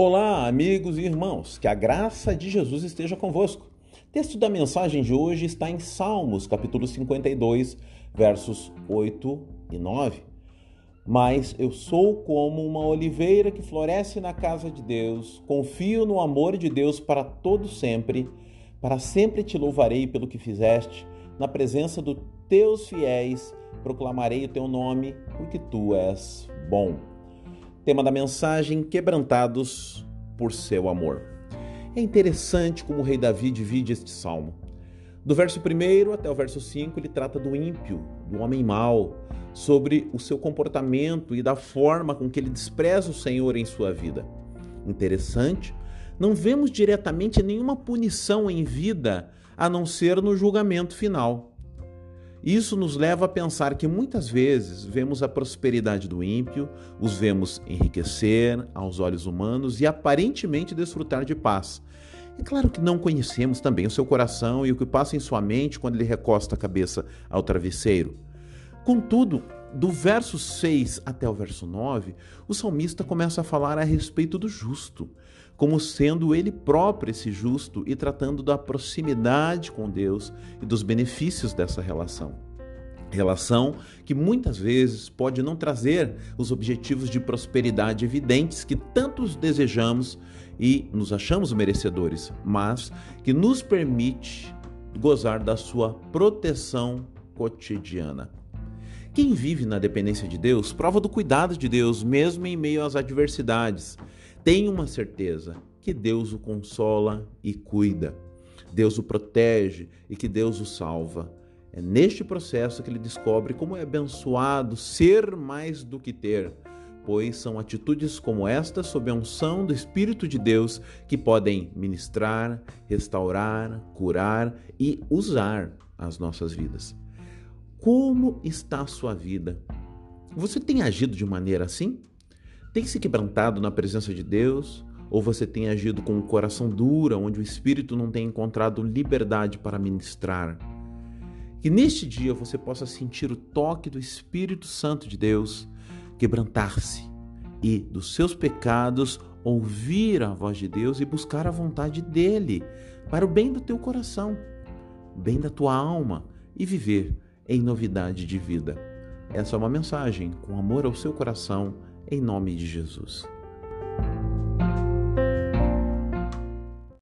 Olá, amigos e irmãos, que a graça de Jesus esteja convosco. O texto da mensagem de hoje está em Salmos, capítulo 52, versos 8 e 9. Mas eu sou como uma oliveira que floresce na casa de Deus, confio no amor de Deus para todo sempre, para sempre te louvarei pelo que fizeste, na presença dos teus fiéis proclamarei o teu nome, porque tu és bom. Tema da mensagem: Quebrantados por seu amor. É interessante como o rei Davi divide este salmo. Do verso 1 até o verso 5, ele trata do ímpio, do homem mau, sobre o seu comportamento e da forma com que ele despreza o Senhor em sua vida. Interessante, não vemos diretamente nenhuma punição em vida a não ser no julgamento final. Isso nos leva a pensar que muitas vezes vemos a prosperidade do ímpio, os vemos enriquecer aos olhos humanos e aparentemente desfrutar de paz. É claro que não conhecemos também o seu coração e o que passa em sua mente quando ele recosta a cabeça ao travesseiro. Contudo, do verso 6 até o verso 9, o salmista começa a falar a respeito do justo, como sendo ele próprio esse justo e tratando da proximidade com Deus e dos benefícios dessa relação. Relação que muitas vezes pode não trazer os objetivos de prosperidade evidentes que tantos desejamos e nos achamos merecedores, mas que nos permite gozar da sua proteção cotidiana. Quem vive na dependência de Deus prova do cuidado de Deus, mesmo em meio às adversidades. Tem uma certeza que Deus o consola e cuida. Deus o protege e que Deus o salva. É neste processo que ele descobre como é abençoado ser mais do que ter, pois são atitudes como esta, sob a unção do Espírito de Deus, que podem ministrar, restaurar, curar e usar as nossas vidas. Como está a sua vida? Você tem agido de maneira assim? Tem se quebrantado na presença de Deus? Ou você tem agido com o coração duro, onde o Espírito não tem encontrado liberdade para ministrar? Que neste dia você possa sentir o toque do Espírito Santo de Deus, quebrantar-se e dos seus pecados ouvir a voz de Deus e buscar a vontade dele para o bem do teu coração, bem da tua alma e viver em novidade de vida. Essa é uma mensagem com amor ao seu coração, em nome de Jesus.